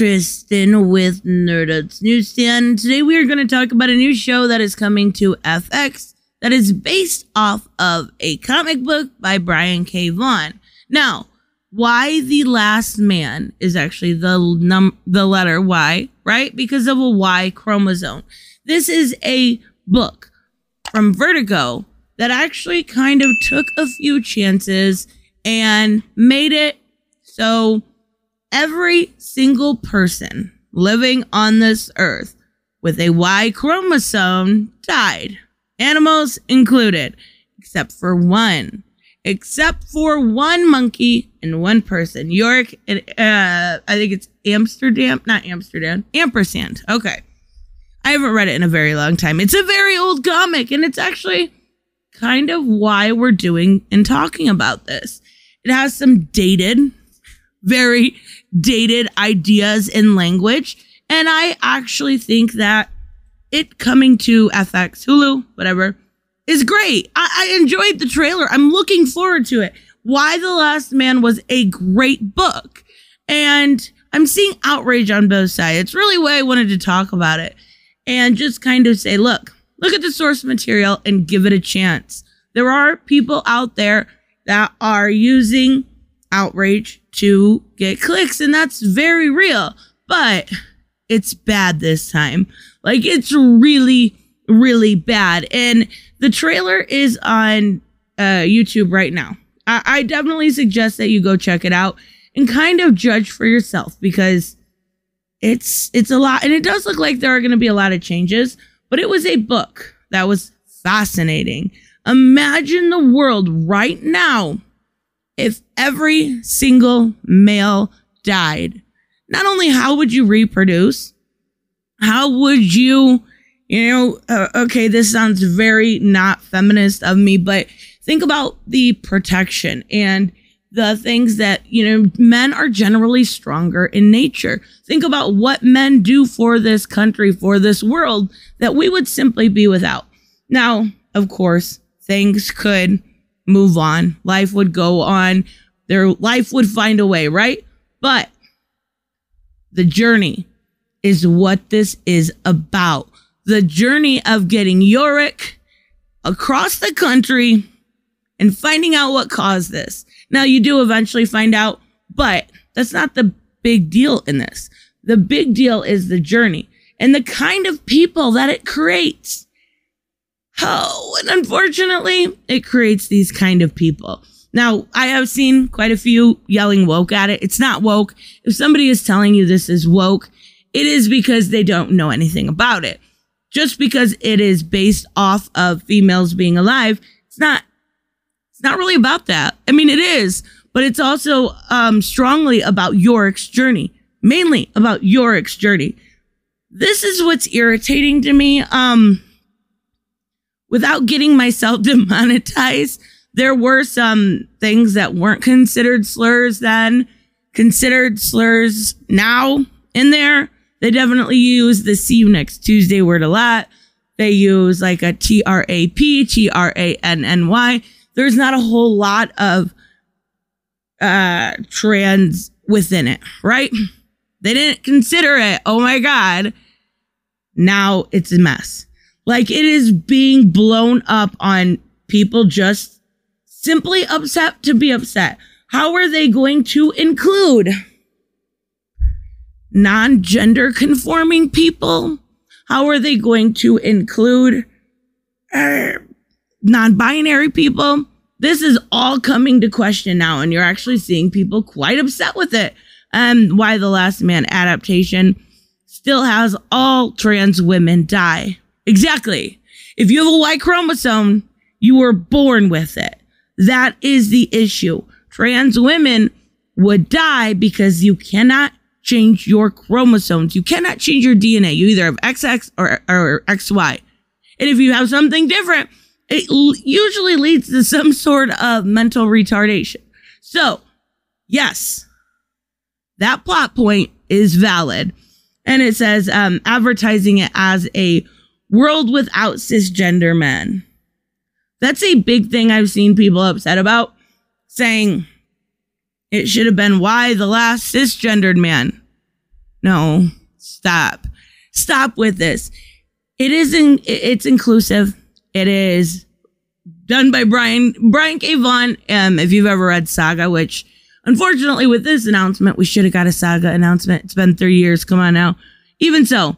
Tristan with Nerdouts Newsstand. Today we are going to talk about a new show that is coming to FX that is based off of a comic book by Brian K. Vaughan. Now, Y the Last Man is actually the num the letter Y, right? Because of a Y chromosome. This is a book from Vertigo that actually kind of took a few chances and made it so every single person living on this earth with a Y chromosome died, animals included, except for one. Except for one monkey and one person. Yorick, uh, I think it's Amsterdam, not Amsterdam, Ampersand. Okay. I haven't read it in a very long time. It's a very old comic, and it's actually kind of why we're doing and talking about this. It has some dated, very dated ideas in language. And I actually think that it coming to FX, Hulu, whatever, is great. I, I enjoyed the trailer. I'm looking forward to it. Y the Last Man was a great book. And I'm seeing outrage on both sides. It's really why I wanted to talk about it and just kind of say, look, look at the source material and give it a chance. There are people out there that are using outrage to get clicks, and that's very real. But it's bad this time. Like it's really, really bad. And the trailer is on uh, YouTube right now. I-, I definitely suggest that you go check it out and kind of judge for yourself because it's it's a lot and it does look like there are going to be a lot of changes but it was a book that was fascinating imagine the world right now if every single male died, not only how would you reproduce, how would you, you know, uh, okay, this sounds very not feminist of me, but think about the protection and the things that, you know, men are generally stronger in nature. Think about what men do for this country, for this world that we would simply be without. Now, of course, things could move on. Life would go on. Their life would find a way, right? But the journey is what this is about. The journey of getting Yorick across the country and finding out what caused this. Now, you do eventually find out, but that's not the big deal in this. The big deal is the journey and the kind of people that it creates. Oh, and unfortunately, it creates these kind of people. Now, I have seen quite a few yelling woke at it. It's not woke. If somebody is telling you this is woke, it is because they don't know anything about it. Just because it is based off of females being alive, it's not it's not really about that. I mean, it is, but it's also um, strongly about Yorick's journey, mainly about Yorick's journey. This is what's irritating to me. Um, without getting myself demonetized, there were some things that weren't considered slurs then, considered slurs now in there. They definitely use the see you next Tuesday word a lot. They use like a T R A P, T R A N N Y. There's not a whole lot of uh trans within it, right? They didn't consider it. Oh my God. Now it's a mess. Like it is being blown up on people just simply upset to be upset. How are they going to include non gender conforming people? How are they going to include uh, non binary people? This is all coming to question now, and you're actually seeing people quite upset with it. And Y the Last Man adaptation still has all trans women die. Exactly. If you have a Y chromosome, you were born with it. That is the issue. Trans women would die because you cannot change your chromosomes. You cannot change your DNA. You either have XX or, or XY. And if you have something different, it usually leads to some sort of mental retardation. So, yes, that plot point is valid. And it says um, advertising it as a world without cisgender men. That's a big thing I've seen people upset about, saying it should have been why the last cisgendered man. no, stop. Stop with this. It isn't, it's inclusive. It is done by Brian, Brian K. Vaughan. Um, if you've ever read Saga, which unfortunately with this announcement, we should have got a Saga announcement. It's been three years. Come on now. Even so,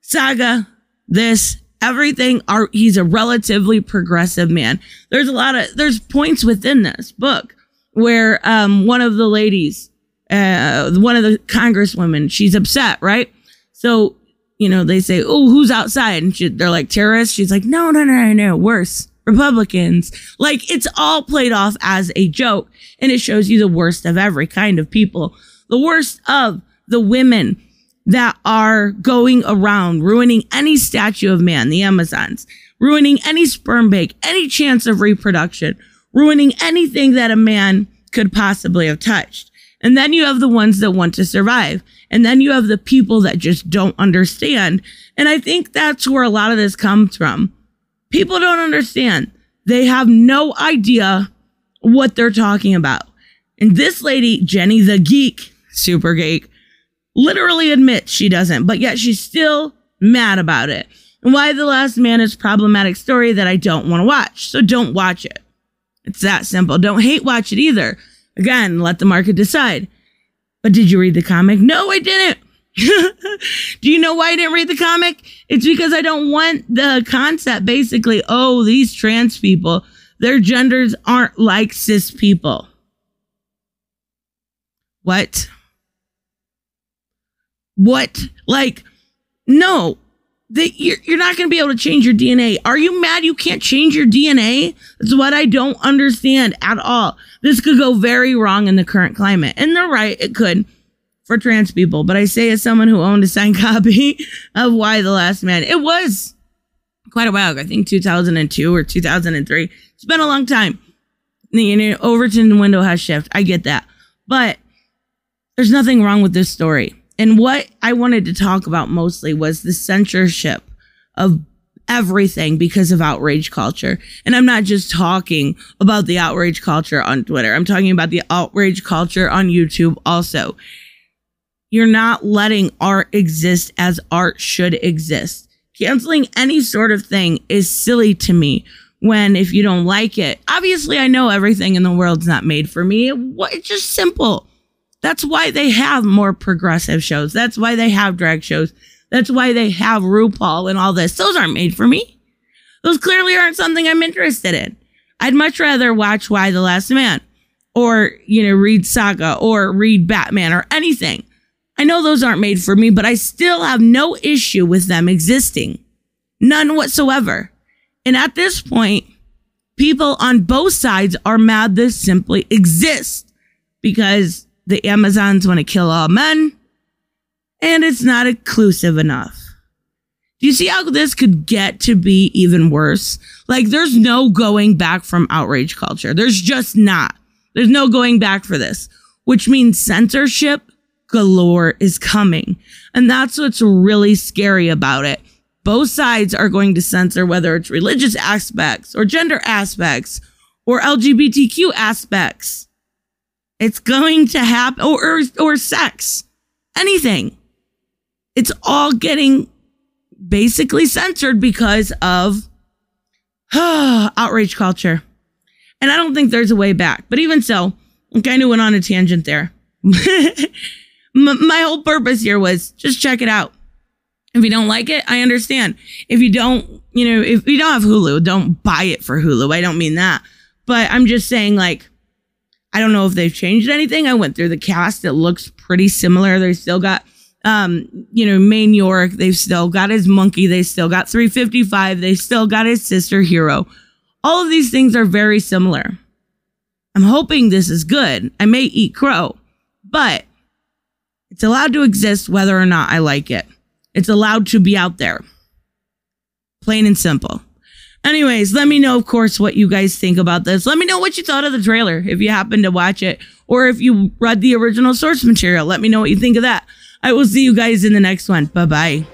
Saga, this, everything are he's a relatively progressive man. There's a lot of there's points within this book where um one of the ladies, uh one of the congresswomen, she's upset, right? So, you know, they say, "Oh, who's outside?" And she, they're like terrorists. She's like, "No, no, no, no, worse." Republicans. Like it's all played off as a joke and it shows you the worst of every kind of people. The worst of the women that are going around ruining any statue of man, the Amazons, ruining any sperm bank, any chance of reproduction, ruining anything that a man could possibly have touched. And then you have the ones that want to survive. And then you have the people that just don't understand. And I think that's where a lot of this comes from. People don't understand. They have no idea what they're talking about. And this lady, Jenny the geek, super geek, literally admits she doesn't, but yet she's still mad about it. And Y the Last Man is problematic story that I don't want to watch. So don't watch it. It's that simple. Don't hate watch it either. Again, let the market decide. But did you read the comic? No, I didn't. Do you know why I didn't read the comic? It's because I don't want the concept basically, oh, these trans people, their genders aren't like cis people. What? What? Like, no, that you're, you're not going to be able to change your DNA. Are you mad you can't change your DNA? That's what I don't understand at all. This could go very wrong in the current climate. And they're right, it could for trans people. But I say as someone who owned a signed copy of Y the Last Man, it was quite a while ago. I think 2002 or 2003. It's been a long time. Know, Overton window has shift. I get that. But there's nothing wrong with this story. And what I wanted to talk about mostly was the censorship of everything because of outrage culture. And I'm not just talking about the outrage culture on Twitter. I'm talking about the outrage culture on YouTube also. You're not letting art exist as art should exist. Canceling any sort of thing is silly to me when if you don't like it, obviously I know everything in the world's not made for me. It's just simple. That's why they have more progressive shows. That's why they have drag shows. That's why they have RuPaul and all this. Those aren't made for me. Those clearly aren't something I'm interested in. I'd much rather watch Y the Last Man or, you know, read Saga or read Batman or anything. I know those aren't made for me, but I still have no issue with them existing. None whatsoever. And at this point, people on both sides are mad this simply exists because the Amazons want to kill all men, and it's not inclusive enough. Do you see how this could get to be even worse? Like, there's no going back from outrage culture. There's just not. There's no going back for this, which means censorship galore is coming. And that's what's really scary about it. Both sides are going to censor whether it's religious aspects or gender aspects or LGBTQ aspects. It's going to happen, or, or, or sex, anything. It's all getting basically censored because of outrage culture. And I don't think there's a way back. But even so, I kind of went on a tangent there. my whole purpose here was just check it out. If you don't like it, I understand. If you don't, you know, if you don't have Hulu, don't buy it for Hulu. I don't mean that. But I'm just saying, like, I don't know if they've changed anything. I went through the cast. It looks pretty similar. They still got, um, you know, Main York. They've still got his monkey. They still got 355. They still got his sister Hero. All of these things are very similar. I'm hoping this is good. I may eat crow, but it's allowed to exist whether or not I like it. It's allowed to be out there. Plain and simple. Anyways, let me know, of course, what you guys think about this. Let me know what you thought of the trailer if you happen to watch it, or if you read the original source material. Let me know what you think of that. I will see you guys in the next one. Bye bye.